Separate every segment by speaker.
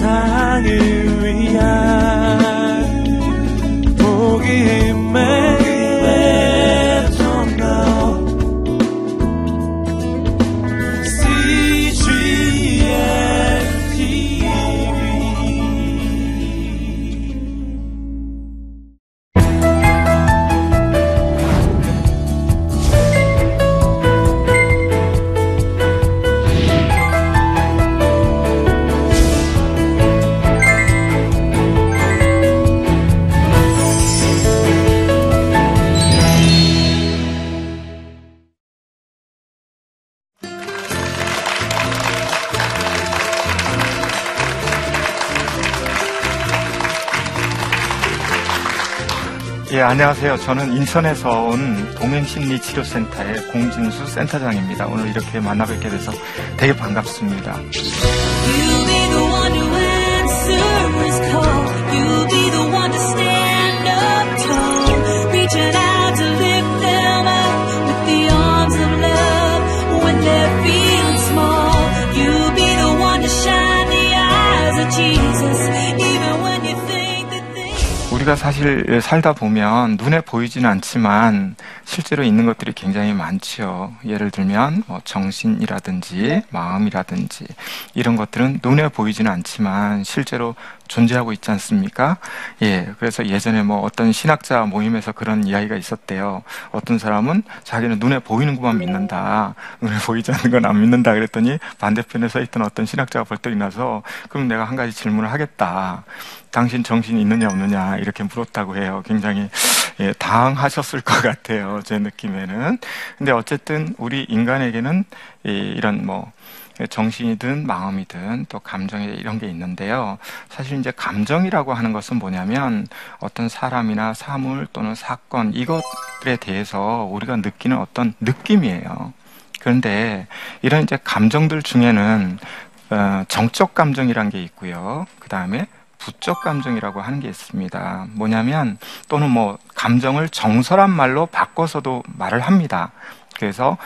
Speaker 1: 세상을
Speaker 2: 안녕하세요. 저는 인천에서 온 동행심리치료센터의 공진수 센터장입니다. 오늘 이렇게 만나 뵙게 돼서 되게 반갑습니다. 우리가 사실 살다 보면 눈에 보이지는 않지만 실제로 있는 것들이 굉장히 많죠. 예를 들면 뭐 정신이라든지 마음이라든지 이런 것들은 눈에 보이지는 않지만 실제로 존재하고 있지 않습니까? 예, 그래서 예전에 뭐 어떤 신학자 모임에서 그런 이야기가 있었대요. 어떤 사람은 자기는 눈에 보이는 것만 믿는다. 눈에 보이지 않는 건 안 믿는다. 그랬더니 반대편에 서 있던 어떤 신학자가 벌떡 일어나서 그럼 내가 한 가지 질문을 하겠다. 당신 정신이 있느냐 없느냐 이렇게 물었다고 해요. 굉장히 예, 당하셨을 것 같아요. 제 느낌에는. 근데 어쨌든 우리 인간에게는 이, 이런 뭐 정신이든 마음이든 또 감정이 이런 게 있는데요. 사실 이제 감정이라고 하는 것은 뭐냐면 어떤 사람이나 사물 또는 사건 이것들에 대해서 우리가 느끼는 어떤 느낌이에요. 그런데 이런 이제 감정들 중에는 어, 정적 감정이란 게 있고요. 그 다음에 부적 감정이라고 하는 게 있습니다. 뭐냐면 또는 뭐 감정을 정서란 말로 바꿔서도 말을 합니다. 그래서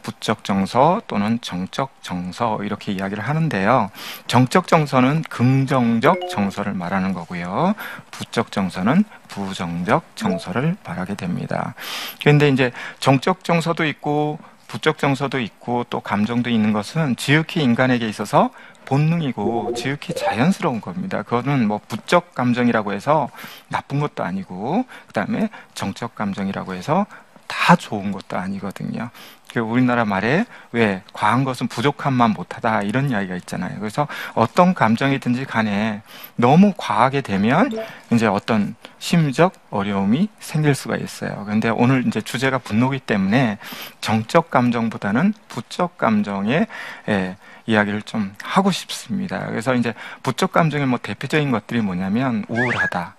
Speaker 2: 부적 정서 또는 정적 정서 이렇게 이야기를 하는데요. 정적 정서는 긍정적 정서를 말하는 거고요. 부적 정서는 부정적 정서를 말하게 됩니다. 그런데 이제 정적 정서도 있고 부적 정서도 있고 또 감정도 있는 것은 지극히 인간에게 있어서 본능이고 지극히 자연스러운 겁니다. 그거는 뭐 부적 감정이라고 해서 나쁜 것도 아니고 그다음에 정적 감정이라고 해서 다 좋은 것도 아니거든요. 그 우리나라 말에 왜 과한 것은 부족함만 못하다 이런 이야기가 있잖아요. 그래서 어떤 감정이든지 간에 너무 과하게 되면 이제 어떤 심적 어려움이 생길 수가 있어요. 그런데 오늘 이제 주제가 분노기 때문에 정적 감정보다는 부적 감정의 예, 이야기를 좀 하고 싶습니다. 그래서 이제 부적 감정의 뭐 대표적인 것들이 뭐냐면 우울하다,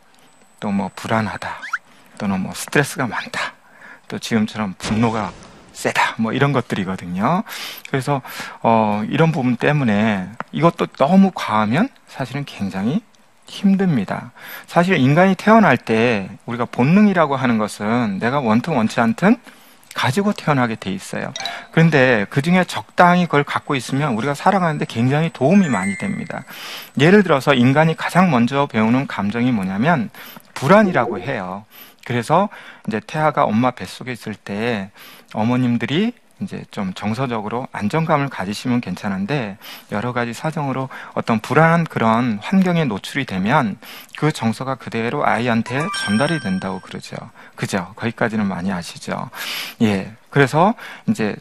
Speaker 2: 또 뭐 불안하다, 또는 뭐 스트레스가 많다. 또 지금처럼 분노가 세다 뭐 이런 것들이거든요. 그래서 어 이런 부분 때문에 이것도 너무 과하면 사실은 굉장히 힘듭니다. 사실 인간이 태어날 때 우리가 본능이라고 하는 것은 내가 원튼 원치 않든 가지고 태어나게 돼 있어요. 그런데 그 중에 적당히 그걸 갖고 있으면 우리가 살아가는데 굉장히 도움이 많이 됩니다. 예를 들어서 인간이 가장 먼저 배우는 감정이 뭐냐면 불안이라고 해요. 그래서 이제 태아가 엄마 뱃속에 있을 때 어머님들이 이제 좀 정서적으로 안정감을 가지시면 괜찮은데 여러 가지 사정으로 어떤 불안한 그런 환경에 노출이 되면 그 정서가 그대로 아이한테 전달이 된다고 그러죠. 그죠? 거기까지는 많이 아시죠? 예. 그래서 이제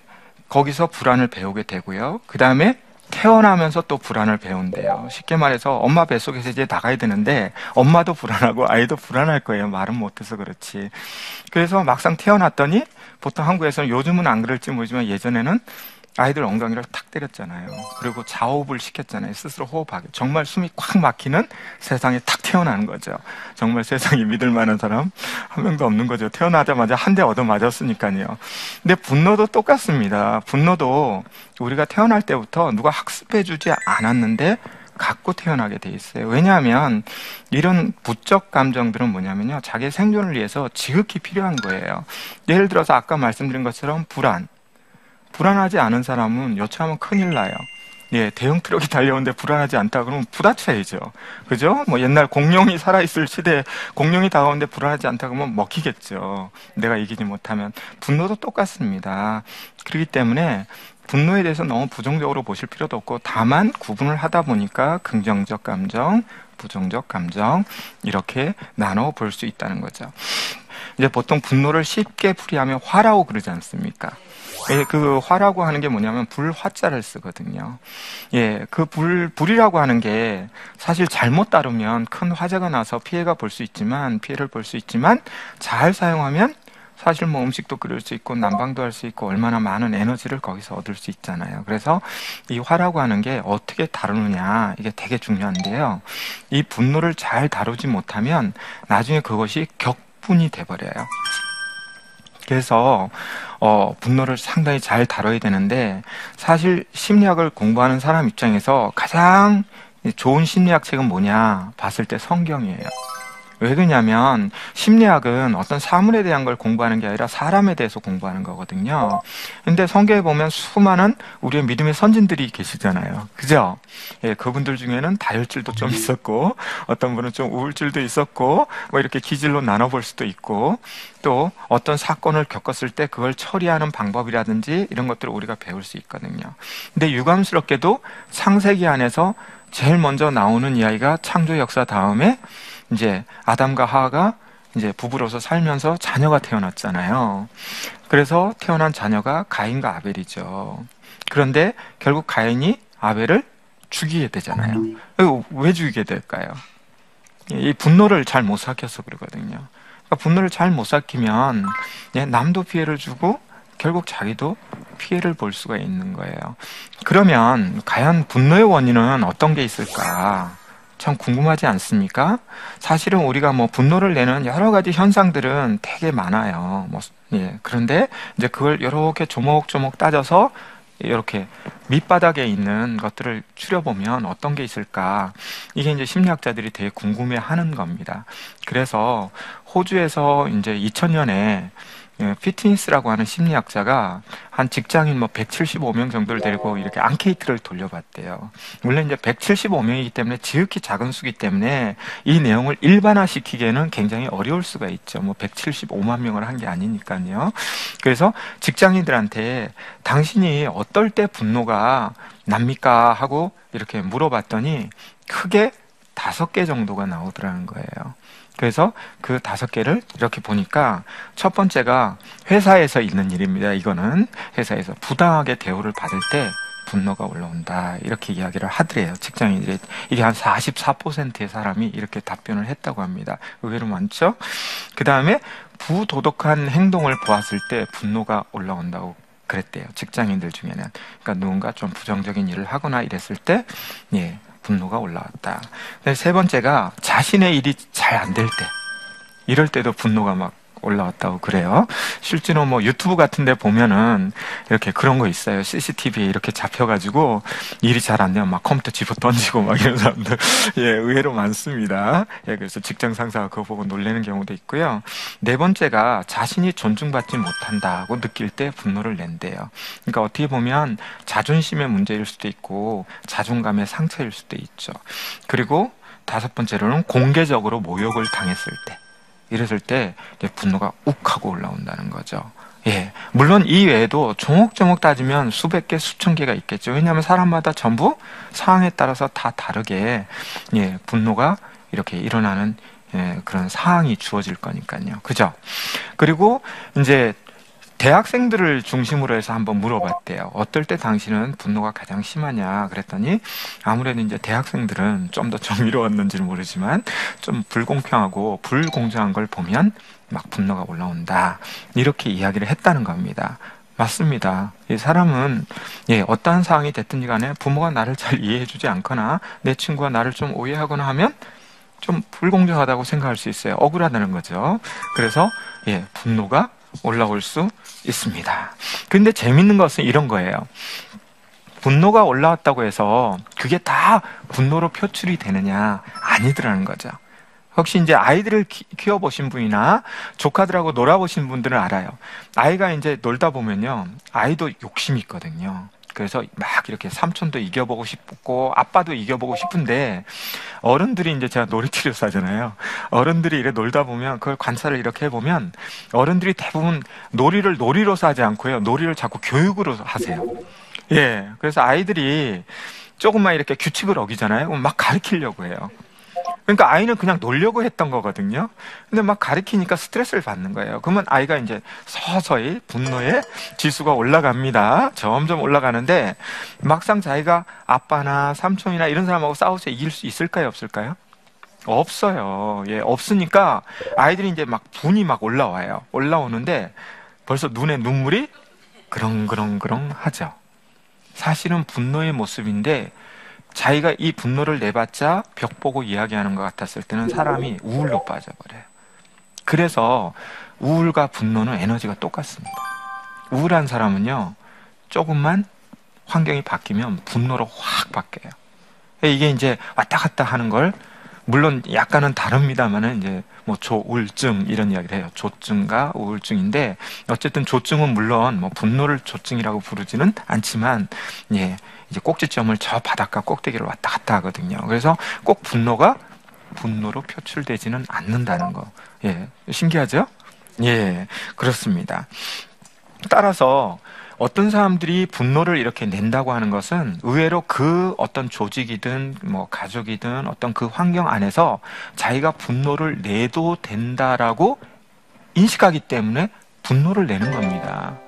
Speaker 2: 거기서 불안을 배우게 되고요. 그 다음에 태어나면서 또 불안을 배운대요. 쉽게 말해서 엄마 뱃속에서 이제 나가야 되는데 엄마도 불안하고 아이도 불안할 거예요. 말은 못해서 그렇지. 그래서 막상 태어났더니 보통 한국에서는 요즘은 안 그럴지 모르지만 예전에는 아이들 엉덩이를 탁 때렸잖아요. 그리고 자호흡을 시켰잖아요. 스스로 호흡하게. 정말 숨이 꽉 막히는 세상에 탁 태어나는 거죠. 정말 세상에 믿을 만한 사람 한 명도 없는 거죠. 태어나자마자 한 대 얻어 맞았으니까요. 근데 분노도 똑같습니다. 분노도 우리가 태어날 때부터 누가 학습해 주지 않았는데 갖고 태어나게 돼 있어요. 왜냐하면 이런 부적 감정들은 뭐냐면요. 자기 생존을 위해서 지극히 필요한 거예요. 예를 들어서 아까 말씀드린 것처럼 불안. 불안하지 않은 사람은 여차하면 큰일 나요. 예, 대형 트럭이 달려오는데 불안하지 않다 그러면 부딪혀야죠. 그죠? 뭐 옛날 공룡이 살아있을 시대에 공룡이 다가오는데 불안하지 않다 그러면 먹히겠죠. 내가 이기지 못하면. 분노도 똑같습니다. 그렇기 때문에 분노에 대해서 너무 부정적으로 보실 필요도 없고 다만 구분을 하다 보니까 긍정적 감정, 부정적 감정 이렇게 나눠 볼 수 있다는 거죠. 이제 보통 분노를 쉽게 풀이하면 화라고 그러지 않습니까? 예, 그 화라고 하는 게 뭐냐면 불화자를 쓰거든요. 예, 그 불, 불이라고 하는 게 사실 잘못 다루면 큰 화재가 나서 피해가 볼 수 있지만, 피해를 볼 수 있지만, 잘 사용하면 사실 뭐 음식도 끓일 수 있고 난방도 할 수 있고 얼마나 많은 에너지를 거기서 얻을 수 있잖아요. 그래서 이 화라고 하는 게 어떻게 다루느냐 이게 되게 중요한데요. 이 분노를 잘 다루지 못하면 나중에 그것이 격분이 돼 버려요. 그래서 어, 분노를 상당히 잘 다뤄야 되는데 사실 심리학을 공부하는 사람 입장에서 가장 좋은 심리학 책은 뭐냐 봤을 때 성경이에요. 왜 그러냐면 심리학은 어떤 사물에 대한 걸 공부하는 게 아니라 사람에 대해서 공부하는 거거든요. 근데 성경에 보면 수많은 우리의 믿음의 선진들이 계시잖아요. 그죠? 예, 그분들 중에는 다혈질도 좀 있었고 어떤 분은 좀 우울질도 있었고 뭐 이렇게 기질로 나눠 볼 수도 있고 또 어떤 사건을 겪었을 때 그걸 처리하는 방법이라든지 이런 것들을 우리가 배울 수 있거든요. 근데 유감스럽게도 창세기 안에서 제일 먼저 나오는 이야기가 창조 역사 다음에 이제 아담과 하하가 이제 부부로서 살면서 자녀가 태어났잖아요. 그래서 태어난 자녀가 가인과 아벨이죠. 그런데 결국 가인이 아벨을 죽이게 되잖아요. 왜 죽이게 될까요? 이 분노를 잘 못 삭혀서 그러거든요. 그러니까 분노를 잘 못 삭히면 남도 피해를 주고 결국 자기도 피해를 볼 수가 있는 거예요. 그러면 과연 분노의 원인은 어떤 게 있을까? 참 궁금하지 않습니까? 사실은 우리가 뭐 분노를 내는 여러 가지 현상들은 되게 많아요. 뭐, 예. 그런데 이제 그걸 이렇게 조목조목 따져서 이렇게 밑바닥에 있는 것들을 추려보면 어떤 게 있을까? 이게 이제 심리학자들이 되게 궁금해 하는 겁니다. 그래서 호주에서 이제 2000년에 예, 피트니스라고 하는 심리학자가 한 직장인 뭐 175명 정도를 데리고 이렇게 앙케이트를 돌려봤대요. 물론 이제 175명이기 때문에 지극히 작은 수기 때문에 이 내용을 일반화시키기에는 굉장히 어려울 수가 있죠. 뭐 175만 명을 한 게 아니니까요. 그래서 직장인들한테 당신이 어떨 때 분노가 납니까? 하고 이렇게 물어봤더니 크게 다섯 개 정도가 나오더라는 거예요. 그래서 그 다섯 개를 이렇게 보니까 첫 번째가 회사에서 있는 일입니다. 이거는 회사에서 부당하게 대우를 받을 때 분노가 올라온다. 이렇게 이야기를 하더래요. 직장인들이. 이게 한 44%의 사람이 이렇게 답변을 했다고 합니다. 의외로 많죠? 그 다음에 부도덕한 행동을 보았을 때 분노가 올라온다고 그랬대요. 직장인들 중에는. 그러니까 누군가 좀 부정적인 일을 하거나 이랬을 때, 예, 분노가 올라왔다. 세 번째가 자신의 일이 잘 안 될 때, 이럴 때도 분노가 막 올라왔다고 그래요. 실제로 뭐 유튜브 같은 데 보면은 이렇게 그런 거 있어요. CCTV에 이렇게 잡혀가지고 일이 잘 안 되면 막 컴퓨터 집어 던지고 막 이런 사람들, 예, 의외로 많습니다. 예, 그래서 직장 상사가 그거 보고 놀래는 경우도 있고요. 네 번째가 자신이 존중받지 못한다고 느낄 때 분노를 낸대요. 그러니까 어떻게 보면 자존심의 문제일 수도 있고 자존감의 상처일 수도 있죠. 그리고 다섯 번째로는 공개적으로 모욕을 당했을 때. 이랬을 때 분노가 욱 하고 올라온다는 거죠. 예. 물론 이 외에도 조목조목 따지면 수백 개, 수천 개가 있겠죠. 왜냐하면 사람마다 전부 상황에 따라서 다 다르게, 예, 분노가 이렇게 일어나는 예, 그런 상황이 주어질 거니까요. 그죠? 그리고 이제 대학생들을 중심으로 해서 한번 물어봤대요. 어떨 때 당신은 분노가 가장 심하냐? 그랬더니 아무래도 이제 대학생들은 좀 더 정의로웠는지는 모르지만 좀 불공평하고 불공정한 걸 보면 막 분노가 올라온다. 이렇게 이야기를 했다는 겁니다. 맞습니다. 이 사람은 예, 어떠한 상황이 됐든지 간에 부모가 나를 잘 이해해 주지 않거나 내 친구가 나를 좀 오해하거나 하면 좀 불공정하다고 생각할 수 있어요. 억울하다는 거죠. 그래서 예, 분노가 올라올 수 있습니다. 근데 재밌는 것은 이런 거예요. 분노가 올라왔다고 해서 그게 다 분노로 표출이 되느냐? 아니더라는 거죠. 혹시 이제 아이들을 키워보신 분이나 조카들하고 놀아보신 분들은 알아요. 아이가 이제 놀다 보면요. 아이도 욕심이 있거든요. 그래서 막 이렇게 삼촌도 이겨보고 싶고 아빠도 이겨보고 싶은데 어른들이 이제 제가 놀이터를 사잖아요. 어른들이 이래 놀다 보면 그걸 관찰을 이렇게 해보면 어른들이 대부분 놀이를 놀이로 사지 않고요. 놀이를 자꾸 교육으로 하세요. 예. 그래서 아이들이 조금만 이렇게 규칙을 어기잖아요. 막 가르치려고 해요. 그러니까 아이는 그냥 놀려고 했던 거거든요. 근데 막 가리키니까 스트레스를 받는 거예요. 그러면 아이가 이제 서서히 분노의 지수가 올라갑니다. 점점 올라가는데 막상 자기가 아빠나 삼촌이나 이런 사람하고 싸워서 이길 수 있을까요? 없을까요? 없어요. 예, 없으니까 아이들이 이제 막 분이 막 올라와요. 올라오는데 벌써 눈에 눈물이 그렁그렁그렁 하죠. 사실은 분노의 모습인데 자기가 이 분노를 내봤자 벽 보고 이야기하는 것 같았을 때는 사람이 우울로 빠져버려요. 그래서 우울과 분노는 에너지가 똑같습니다. 우울한 사람은요, 조금만 환경이 바뀌면 분노로 확 바뀌어요. 이게 이제 왔다 갔다 하는 걸 물론 약간은 다릅니다만은 이제 뭐 조울증 이런 이야기를 해요. 조증과 우울증인데 어쨌든 조증은 물론 뭐 분노를 조증이라고 부르지는 않지만 예 이제 꼭지점을 저 바닷가 꼭대기를 왔다 갔다 하거든요. 그래서 꼭 분노가 분노로 표출되지는 않는다는 거. 예 신기하죠? 예 그렇습니다. 따라서 어떤 사람들이 분노를 이렇게 낸다고 하는 것은 의외로 그 어떤 조직이든 뭐 가족이든 어떤 그 환경 안에서 자기가 분노를 내도 된다라고 인식하기 때문에 분노를 내는 겁니다.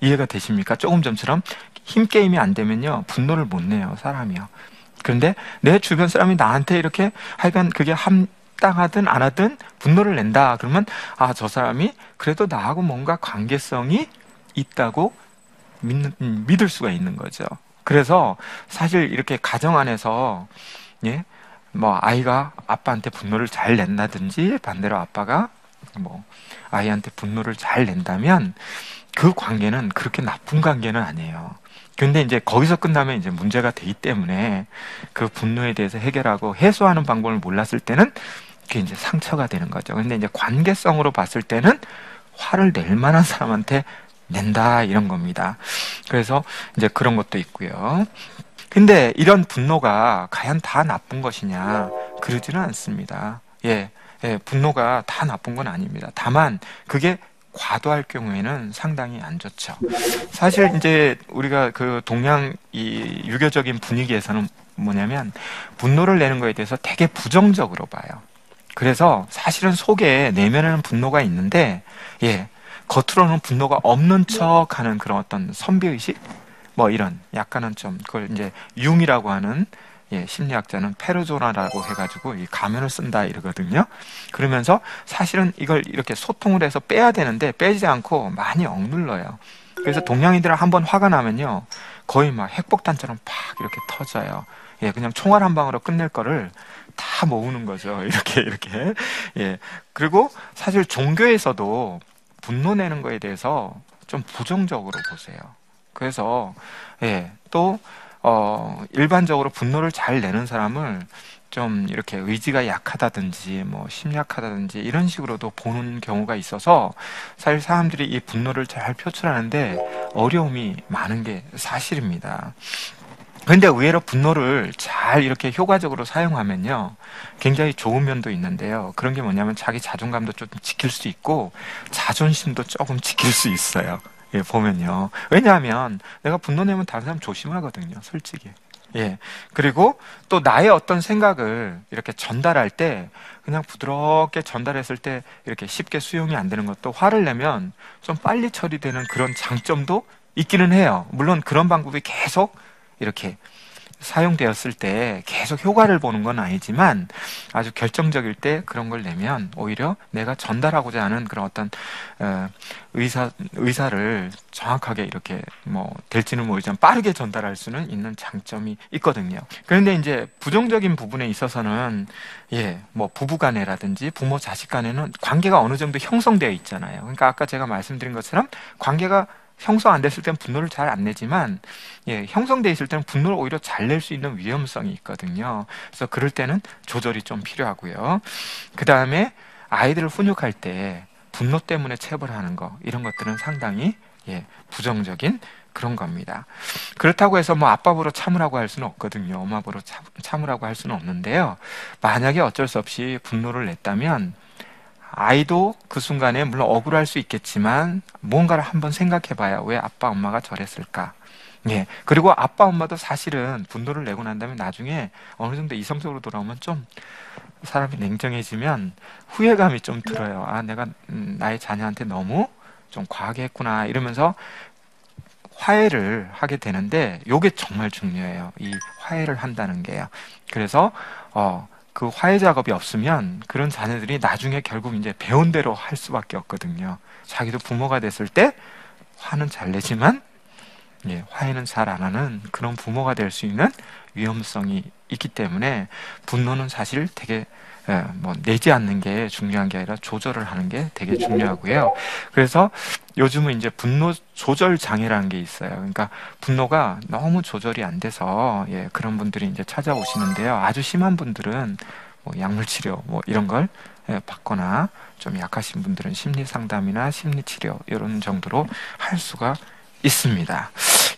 Speaker 2: 이해가 되십니까? 조금 전처럼 힘 게임이 안 되면요 분노를 못 내요 사람이요. 그런데 내 주변 사람이 나한테 이렇게 하여간 그게 합당하든 안 하든 분노를 낸다 그러면 아 저 사람이 그래도 나하고 뭔가 관계성이 있다고 믿는, 음, 믿을 수가 있는 거죠. 그래서 사실 이렇게 가정 안에서 예, 뭐 아이가 아빠한테 분노를 잘 낸다든지 반대로 아빠가 뭐 아이한테 분노를 잘 낸다면 그 관계는 그렇게 나쁜 관계는 아니에요. 근데 이제 거기서 끝나면 이제 문제가 되기 때문에 그 분노에 대해서 해결하고 해소하는 방법을 몰랐을 때는 그게 이제 상처가 되는 거죠. 근데 이제 관계성으로 봤을 때는 화를 낼 만한 사람한테 낸다 이런 겁니다. 그래서 이제 그런 것도 있고요. 근데 이런 분노가 과연 다 나쁜 것이냐? 그러지는 않습니다. 예, 예, 분노가 다 나쁜 건 아닙니다. 다만 그게 과도할 경우에는 상당히 안 좋죠. 사실 이제 우리가 그 동양 이 유교적인 분위기에서는 뭐냐면 분노를 내는 거에 대해서 되게 부정적으로 봐요. 그래서 사실은 속에 내면에는 분노가 있는데 예, 겉으로는 분노가 없는 척하는 그런 어떤 선비의식 뭐 이런 약간은 좀 그걸 이제 융이라고 하는 예, 심리학자는 페르조나라고 해가지고 이 가면을 쓴다 이러거든요. 그러면서 사실은 이걸 이렇게 소통을 해서 빼야 되는데 빼지 않고 많이 억눌러요. 그래서 동양인들은 한번 화가 나면요 거의 막 핵폭탄처럼 팍 이렇게 터져요. 예, 그냥 총알 한 방으로 끝낼 거를 다 모으는 거죠. 이렇게 이렇게 예 그리고 사실 종교에서도 분노 내는 거에 대해서 좀 부정적으로 보세요. 그래서 예, 또 어, 일반적으로 분노를 잘 내는 사람을 좀 이렇게 의지가 약하다든지 뭐 심약하다든지 이런 식으로도 보는 경우가 있어서 사실 사람들이 이 분노를 잘 표출하는데 어려움이 많은 게 사실입니다. 그런데 의외로 분노를 잘 이렇게 효과적으로 사용하면요. 굉장히 좋은 면도 있는데요. 그런 게 뭐냐면 자기 자존감도 좀 지킬 수 있고 자존심도 조금 지킬 수 있어요. 예, 보면요. 왜냐하면 내가 분노 내면 다른 사람 조심하거든요. 솔직히. 예. 그리고 또 나의 어떤 생각을 이렇게 전달할 때 그냥 부드럽게 전달했을 때 이렇게 쉽게 수용이 안 되는 것도 화를 내면 좀 빨리 처리되는 그런 장점도 있기는 해요. 물론 그런 방법이 계속 이렇게 사용되었을 때 계속 효과를 보는 건 아니지만 아주 결정적일 때 그런 걸 내면 오히려 내가 전달하고자 하는 그런 어떤 어, 의사 의사를 정확하게 이렇게 뭐 될지는 모르지만 빠르게 전달할 수는 있는 장점이 있거든요. 그런데 이제 부정적인 부분에 있어서는 예, 뭐 부부간에라든지 부모 자식간에는 관계가 어느 정도 형성되어 있잖아요. 그러니까 아까 제가 말씀드린 것처럼 관계가 형성 안 됐을 때는 분노를 잘 안 내지만 예, 형성돼 있을 때는 분노를 오히려 잘 낼 수 있는 위험성이 있거든요. 그래서 그럴 때는 조절이 좀 필요하고요. 그 다음에 아이들을 훈육할 때 분노 때문에 체벌하는 거 이런 것들은 상당히 예, 부정적인 그런 겁니다. 그렇다고 해서 뭐 아빠 보러 참으라고 할 수는 없거든요. 엄마 보러 참, 참으라고 할 수는 없는데요. 만약에 어쩔 수 없이 분노를 냈다면 아이도 그 순간에 물론 억울할 수 있겠지만 뭔가를 한번 생각해 봐야 왜 아빠 엄마가 저랬을까? 예. 그리고 아빠 엄마도 사실은 분노를 내고 난 다음에 나중에 어느 정도 이성적으로 돌아오면 좀 사람이 냉정해지면 후회감이 좀 들어요. 아, 내가 음, 나의 자녀한테 너무 좀 과하게 했구나 이러면서 화해를 하게 되는데 요게 정말 중요해요. 이 화해를 한다는 게요. 그래서 어, 그 화해 작업이 없으면 그런 자녀들이 나중에 결국 이제 배운 대로 할 수밖에 없거든요. 자기도 부모가 됐을 때 화는 잘 내지만 예, 화해는 잘 안 하는 그런 부모가 될 수 있는 위험성이 있기 때문에 분노는 사실 되게 예, 뭐 내지 않는 게 중요한 게 아니라 조절을 하는 게 되게 중요하고요. 그래서 요즘은 이제 분노 조절 장애라는 게 있어요. 그러니까 분노가 너무 조절이 안 돼서 예, 그런 분들이 이제 찾아오시는데요. 아주 심한 분들은 뭐 약물 치료 뭐 이런 걸 예, 받거나 좀 약하신 분들은 심리 상담이나 심리 치료 이런 정도로 할 수가 있습니다.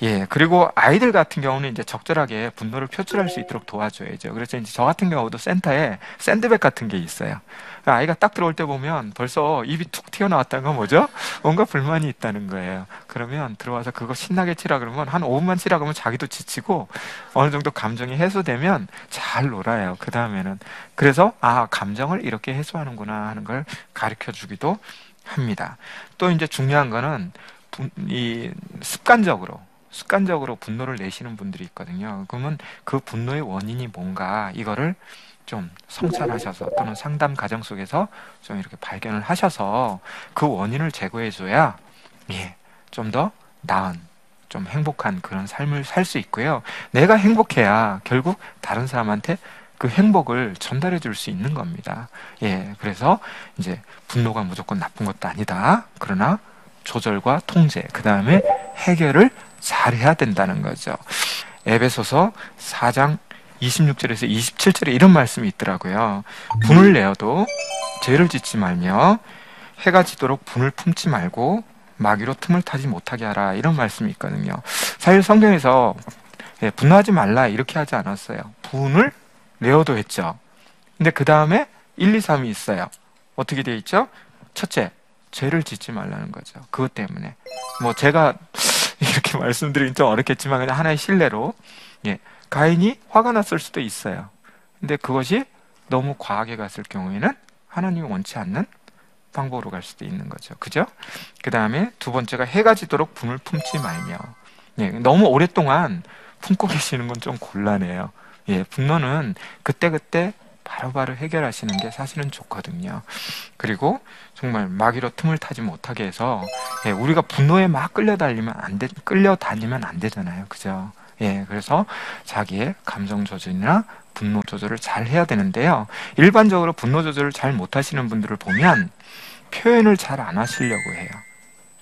Speaker 2: 예, 그리고 아이들 같은 경우는 이제 적절하게 분노를 표출할 수 있도록 도와줘야죠. 그래서 이제 저 같은 경우도 센터에 샌드백 같은 게 있어요. 그러니까 아이가 딱 들어올 때 보면 벌써 입이 툭 튀어나왔다는 건 뭐죠? 뭔가 불만이 있다는 거예요. 그러면 들어와서 그거 신나게 치라 그러면 한 5분만 치라 그러면 자기도 지치고 어느 정도 감정이 해소되면 잘 놀아요. 그 다음에는. 그래서 아, 감정을 이렇게 해소하는구나 하는 걸 가르쳐 주기도 합니다. 또 이제 중요한 거는 이 습관적으로 습관적으로 분노를 내시는 분들이 있거든요. 그러면 그 분노의 원인이 뭔가 이거를 좀 성찰하셔서 또는 상담 과정 속에서 좀 이렇게 발견을 하셔서 그 원인을 제거해 줘야 예, 좀 더 나은 좀 행복한 그런 삶을 살 수 있고요. 내가 행복해야 결국 다른 사람한테 그 행복을 전달해 줄 수 있는 겁니다. 예, 그래서 이제 분노가 무조건 나쁜 것도 아니다. 그러나 조절과 통제, 그 다음에 해결을 잘 해야 된다는 거죠. 에베소서 4장 26절에서 27절에 이런 말씀이 있더라고요. 분을 내어도 죄를 짓지 말며 해가 지도록 분을 품지 말고 마귀로 틈을 타지 못하게 하라 이런 말씀이 있거든요. 사실 성경에서 예, 분노하지 말라 이렇게 하지 않았어요. 분을 내어도 했죠. 근데 그 다음에 1, 2, 3이 있어요. 어떻게 돼 있죠? 첫째, 죄를 짓지 말라는 거죠. 그것 때문에. 뭐 제가 이렇게 말씀드리긴 좀 어렵겠지만 그냥 하나의 신뢰로 예, 가인이 화가 났을 수도 있어요. 근데 그것이 너무 과하게 갔을 경우에는 하나님이 원치 않는 방법으로 갈 수도 있는 거죠. 그죠? 그 다음에 두 번째가 해가 지도록 분을 품지 말며 예, 너무 오랫동안 품고 계시는 건 좀 곤란해요. 예, 분노는 그때그때 바로바로 해결하시는 게 사실은 좋거든요. 그리고 정말 마귀로 틈을 타지 못하게 해서 예, 우리가 분노에 막 끌려다니면 안 돼, 끌려다니면 안 되잖아요. 그죠? 예, 그래서 자기의 감정 조절이나 분노 조절을 잘 해야 되는데요. 일반적으로 분노 조절을 잘 못하시는 분들을 보면 표현을 잘 안 하시려고 해요.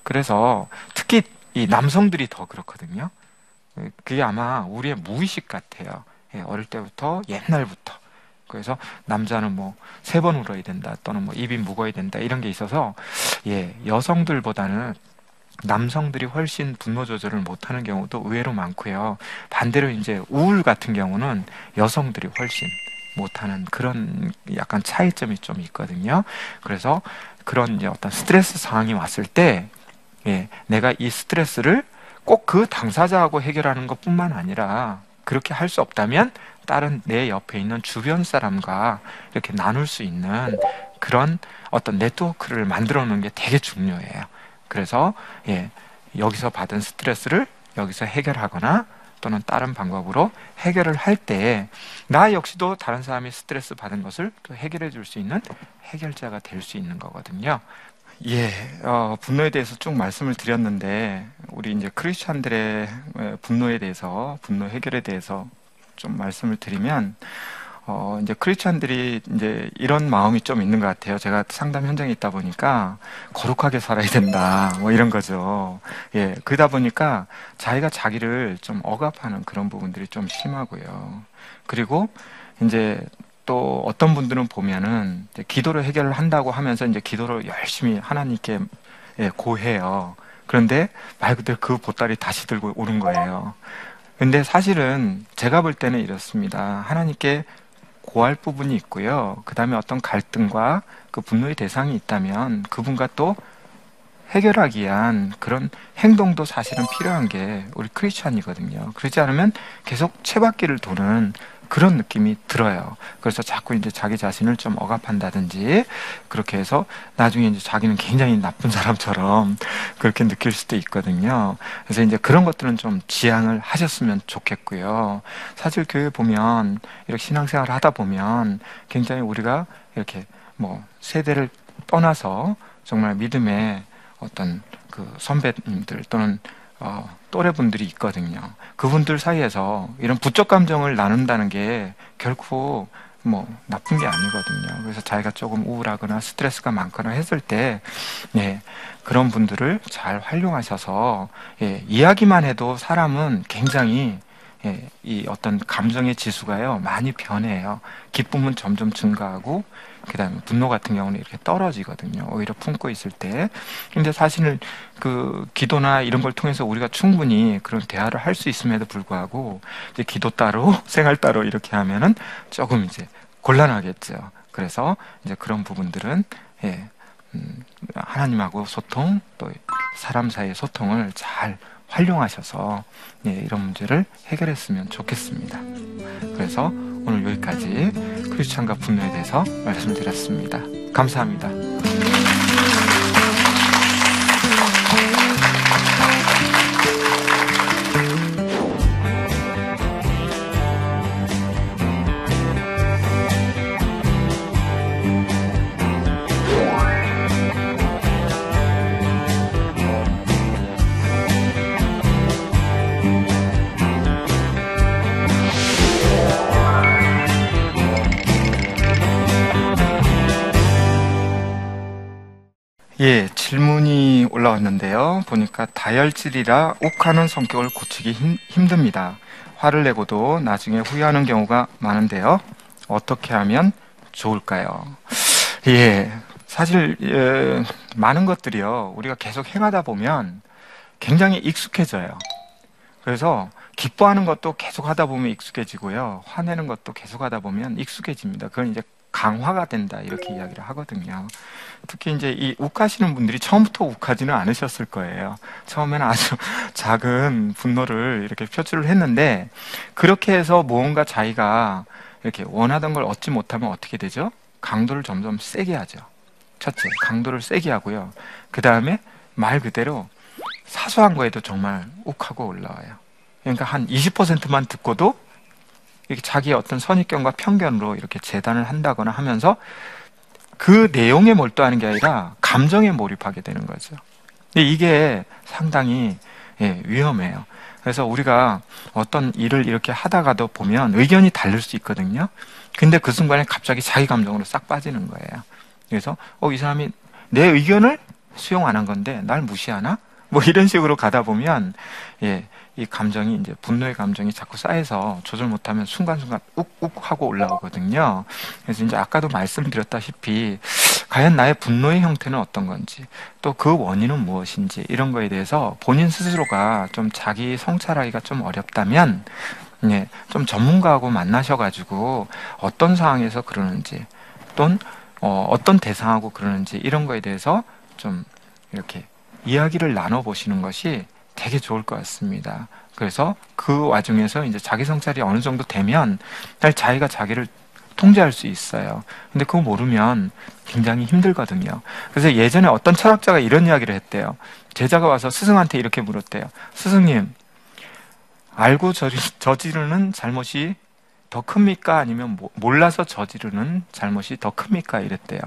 Speaker 2: 그래서 특히 이 남성들이 더 그렇거든요. 그게 아마 우리의 무의식 같아요. 예, 어릴 때부터 옛날부터 그래서 남자는 뭐 세 번 울어야 된다 또는 뭐 입이 묵어야 된다 이런 게 있어서 예 여성들보다는 남성들이 훨씬 분노 조절을 못하는 경우도 의외로 많고요. 반대로 이제 우울 같은 경우는 여성들이 훨씬 못하는 그런 약간 차이점이 좀 있거든요. 그래서 그런 이제 어떤 스트레스 상황이 왔을 때, 예, 내가 이 스트레스를 꼭 그 당사자하고 해결하는 것 뿐만 아니라 그렇게 할 수 없다면 다른 내 옆에 있는 주변 사람과 이렇게 나눌 수 있는 그런 어떤 네트워크를 만들어 놓는 게 되게 중요해요. 그래서 예, 여기서 받은 스트레스를 여기서 해결하거나 또는 다른 방법으로 해결을 할 때 나 역시도 다른 사람이 스트레스 받은 것을 또 해결해 줄 수 있는 해결자가 될 수 있는 거거든요. 예, 어, 분노에 대해서 쭉 말씀을 드렸는데 우리 이제 크리스천들의 분노에 대해서 분노 해결에 대해서 좀 말씀을 드리면 어, 이제 크리스천들이 이제 이런 마음이 좀 있는 것 같아요. 제가 상담 현장에 있다 보니까 거룩하게 살아야 된다. 뭐 이런 거죠. 예. 그러다 보니까 자기가 자기를 좀 억압하는 그런 부분들이 좀 심하고요. 그리고 이제 또 어떤 분들은 보면은 기도를 해결을 한다고 하면서 이제 기도를 열심히 하나님께 예, 고해요. 그런데 말 그대로 그 보따리 다시 들고 오는 거예요. 근데 사실은 제가 볼 때는 이렇습니다. 하나님께 고할 부분이 있고요. 그 다음에 어떤 갈등과 그 분노의 대상이 있다면 그분과 또 해결하기 위한 그런 행동도 사실은 필요한 게 우리 크리스찬이거든요. 그렇지 않으면 계속 채바퀴를 도는 그런 느낌이 들어요. 그래서 자꾸 이제 자기 자신을 좀 억압한다든지 그렇게 해서 나중에 이제 자기는 굉장히 나쁜 사람처럼 그렇게 느낄 수도 있거든요. 그래서 이제 그런 것들은 좀 지양을 하셨으면 좋겠고요. 사실 교회 보면 이렇게 신앙생활을 하다 보면 굉장히 우리가 이렇게 뭐 세대를 떠나서 정말 믿음의 어떤 그 선배님들 또는 어, 또래분들이 있거든요. 그분들 사이에서 이런 부적 감정을 나눈다는 게 결코 뭐 나쁜 게 아니거든요. 그래서 자기가 조금 우울하거나 스트레스가 많거나 했을 때, 예, 그런 분들을 잘 활용하셔서 예, 이야기만 해도 사람은 굉장히 예, 이 어떤 감정의 지수가요 많이 변해요. 기쁨은 점점 증가하고 그다음에 분노 같은 경우는 이렇게 떨어지거든요. 오히려 품고 있을 때. 근데 사실은 그 기도나 이런 걸 통해서 우리가 충분히 그런 대화를 할 수 있음에도 불구하고 이제 기도 따로 생활 따로 이렇게 하면은 조금 이제 곤란하겠죠. 그래서 이제 그런 부분들은 예, 음, 하나님하고 소통 또 사람 사이의 소통을 잘 활용하셔서 예, 이런 문제를 해결했으면 좋겠습니다. 그래서 오늘 여기까지 크리스찬과 분노에 대해서 말씀드렸습니다. 감사합니다. 올라왔는데요. 보니까 다혈질이라 욱하는 성격을 고치기 힘, 힘듭니다. 화를 내고도 나중에 후회하는 경우가 많은데요. 어떻게 하면 좋을까요? 예, 사실 예, 많은 것들이요. 우리가 계속 행하다 보면 굉장히 익숙해져요. 그래서 기뻐하는 것도 계속 하다 보면 익숙해지고요. 화내는 것도 계속 하다 보면 익숙해집니다. 그건 이제 강화가 된다 이렇게 이야기를 하거든요. 특히 이제 이 욱하시는 분들이 처음부터 욱하지는 않으셨을 거예요. 처음에는 아주 작은 분노를 이렇게 표출을 했는데 그렇게 해서 무언가 자기가 이렇게 원하던 걸 얻지 못하면 어떻게 되죠? 강도를 점점 세게 하죠. 첫째, 강도를 세게 하고요. 그 다음에 말 그대로 사소한 거에도 정말 욱하고 올라와요. 그러니까 한 20%만 듣고도 이렇게 자기의 어떤 선입견과 편견으로 이렇게 재단을 한다거나 하면서 그 내용에 몰두하는 게 아니라 감정에 몰입하게 되는 거죠. 이게 상당히 예, 위험해요. 그래서 우리가 어떤 일을 이렇게 하다가도 보면 의견이 다를 수 있거든요. 근데 그 순간에 갑자기 자기 감정으로 싹 빠지는 거예요. 그래서 어, 이 사람이 내 의견을 수용 안 한 건데 날 무시하나? 뭐 이런 식으로 가다 보면 예, 이 감정이 이제 분노의 감정이 자꾸 쌓여서 조절 못하면 순간순간 욱욱 하고 올라오거든요. 그래서 이제 아까도 말씀드렸다시피 과연 나의 분노의 형태는 어떤 건지 또 그 원인은 무엇인지 이런 거에 대해서 본인 스스로가 좀 자기 성찰하기가 좀 어렵다면 예, 좀 전문가하고 만나셔가지고 어떤 상황에서 그러는지 또는 어, 어떤 대상하고 그러는지 이런 거에 대해서 좀 이렇게 이야기를 나눠보시는 것이 되게 좋을 것 같습니다. 그래서 그 와중에서 이제 자기 성찰이 어느 정도 되면 자기가 자기를 통제할 수 있어요. 근데 그거 모르면 굉장히 힘들거든요. 그래서 예전에 어떤 철학자가 이런 이야기를 했대요. 제자가 와서 스승한테 이렇게 물었대요. 스승님, 알고 저지르는 잘못이 더 큽니까? 아니면 몰라서 저지르는 잘못이 더 큽니까? 이랬대요.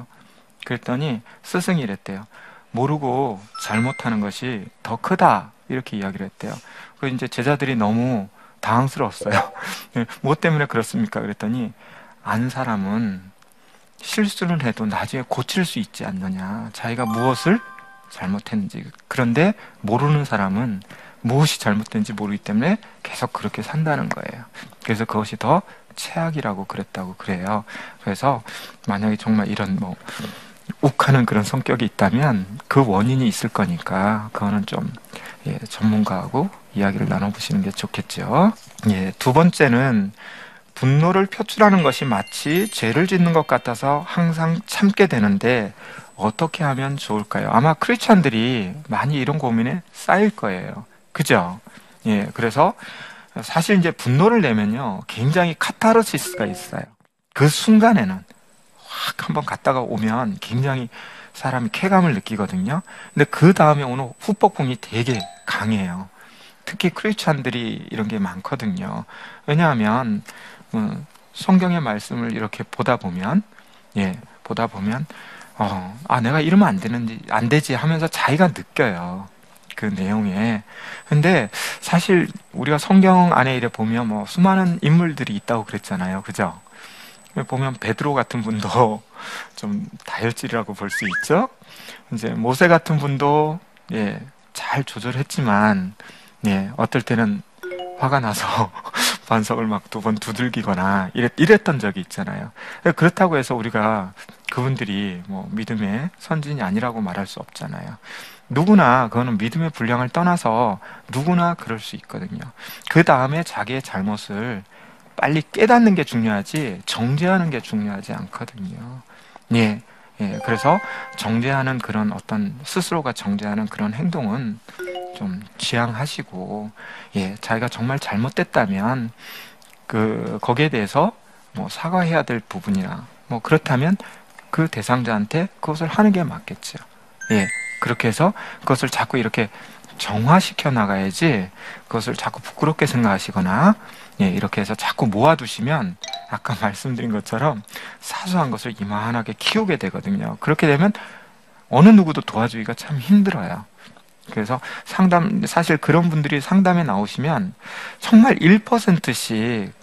Speaker 2: 그랬더니 스승이 이랬대요. 모르고 잘못하는 것이 더 크다. 이렇게 이야기를 했대요. 그 이제 제자들이 너무 당황스러웠어요. 네, 무엇 때문에 그렇습니까? 그랬더니 안 사람은 실수를 해도 나중에 고칠 수 있지 않느냐. 자기가 무엇을 잘못했는지. 그런데 모르는 사람은 무엇이 잘못된지 모르기 때문에 계속 그렇게 산다는 거예요. 그래서 그것이 더 최악이라고 그랬다고 그래요. 그래서 만약에 정말 이런 뭐 욱하는 그런 성격이 있다면 그 원인이 있을 거니까 그거는 좀 예, 전문가하고 이야기를 나눠보시는 게 좋겠죠. 예, 두 번째는 분노를 표출하는 것이 마치 죄를 짓는 것 같아서 항상 참게 되는데 어떻게 하면 좋을까요? 아마 크리스찬들이 많이 이런 고민에 쌓일 거예요. 그죠? 예, 그래서 사실 이제 분노를 내면요, 굉장히 카타르시스가 있어요. 그 순간에는 확 한번 갔다가 오면 굉장히 사람이 쾌감을 느끼거든요. 근데 그 다음에 오는 후폭풍이 되게 강해요. 특히 크리스찬들이 이런 게 많거든요. 왜냐하면 음, 성경의 말씀을 이렇게 보다 보면 예 보다 보면 어, 아 내가 이러면 안 되는지 안 되지 하면서 자기가 느껴요. 그 내용에. 근데 사실 우리가 성경 안에 이래 보면 뭐 수많은 인물들이 있다고 그랬잖아요. 그죠? 보면 베드로 같은 분도 좀 다혈질이라고 볼 수 있죠. 이제 모세 같은 분도 예, 잘 조절했지만 예, 어떨 때는 화가 나서 반석을 막 두 번 두들기거나 이랬, 이랬 던 적이 있잖아요. 그렇다고 해서 우리가 그분들이 뭐 믿음의 선진이 아니라고 말할 수 없잖아요. 누구나 그거는 믿음의 분량을 떠나서 누구나 그럴 수 있거든요. 그 다음에 자기의 잘못을 빨리 깨닫는 게 중요하지 정죄하는 게 중요하지 않거든요. 예. 예. 그래서 정죄하는 그런 어떤 스스로가 정죄하는 그런 행동은 좀 지양하시고 예, 자기가 정말 잘못됐다면 그 거기에 대해서 뭐 사과해야 될 부분이나 뭐 그렇다면 그 대상자한테 그것을 하는 게 맞겠죠. 예. 그렇게 해서 그것을 자꾸 이렇게 정화시켜 나가야지 그것을 자꾸 부끄럽게 생각하시거나 예, 이렇게 해서 자꾸 모아두시면 아까 말씀드린 것처럼 사소한 것을 이만하게 키우게 되거든요. 그렇게 되면 어느 누구도 도와주기가 참 힘들어요. 그래서 상담, 사실 그런 분들이 상담에 나오시면 정말 1%씩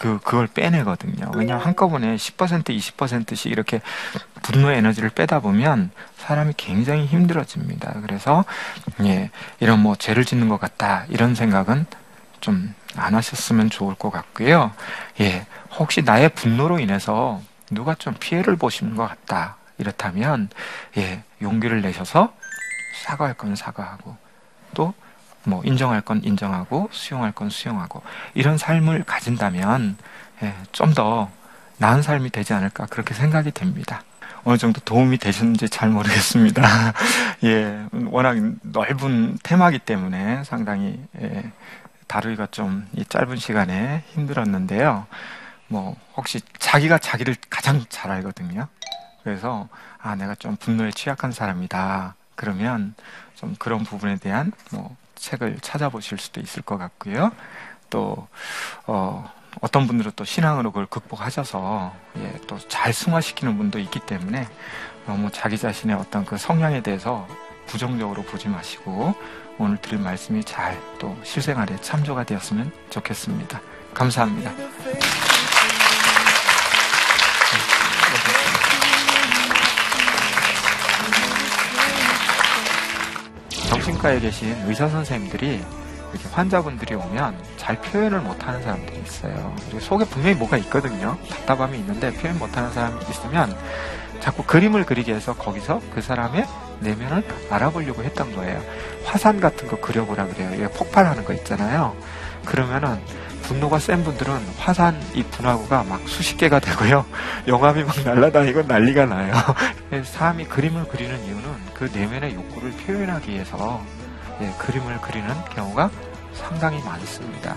Speaker 2: 그, 그걸 빼내거든요. 왜냐하면 한꺼번에 10%, 20%씩 이렇게 분노의 에너지를 빼다 보면 사람이 굉장히 힘들어집니다. 그래서, 예, 이런 뭐 죄를 짓는 것 같다, 이런 생각은 좀 안 하셨으면 좋을 것 같고요. 예, 혹시 나의 분노로 인해서 누가 좀 피해를 보시는 것 같다, 이렇다면, 예, 용기를 내셔서 사과할 건 사과하고, 또 뭐 인정할 건 인정하고 수용할 건 수용하고 이런 삶을 가진다면 예, 좀 더 나은 삶이 되지 않을까 그렇게 생각이 됩니다. 어느 정도 도움이 되셨는지 잘 모르겠습니다. 예, 워낙 넓은 테마기 때문에 상당히 예, 다루기가 좀 이 짧은 시간에 힘들었는데요. 뭐 혹시 자기가 자기를 가장 잘 알거든요. 그래서 아 내가 좀 분노에 취약한 사람이다. 그러면 좀 그런 부분에 대한 뭐 책을 찾아보실 수도 있을 것 같고요. 또 어, 어떤 분들은 또 신앙으로 그걸 극복하셔서 예, 또 잘 승화시키는 분도 있기 때문에 너무 자기 자신의 어떤 그 성향에 대해서 부정적으로 보지 마시고 오늘 드린 말씀이 잘 또 실생활에 참조가 되었으면 좋겠습니다. 감사합니다. 정신과에 계신 의사 선생님들이 이렇게 환자분들이 오면 잘 표현을 못하는 사람들이 있어요. 속에 분명히 뭐가 있거든요. 답답함이 있는데 표현 못하는 사람이 있으면 자꾸 그림을 그리게 해서 거기서 그 사람의 내면을 알아보려고 했던 거예요. 화산 같은 거 그려보라 그래요. 이게 폭발하는 거 있잖아요. 그러면은 분노가 센 분들은 화산 이 분화구가 막 수십 개가 되고요. 영암이 막 날아다니고 난리가 나요. 사람이 그림을 그리는 이유는 그 내면의 욕구를 표현하기 위해서 예, 그림을 그리는 경우가 상당히 많습니다.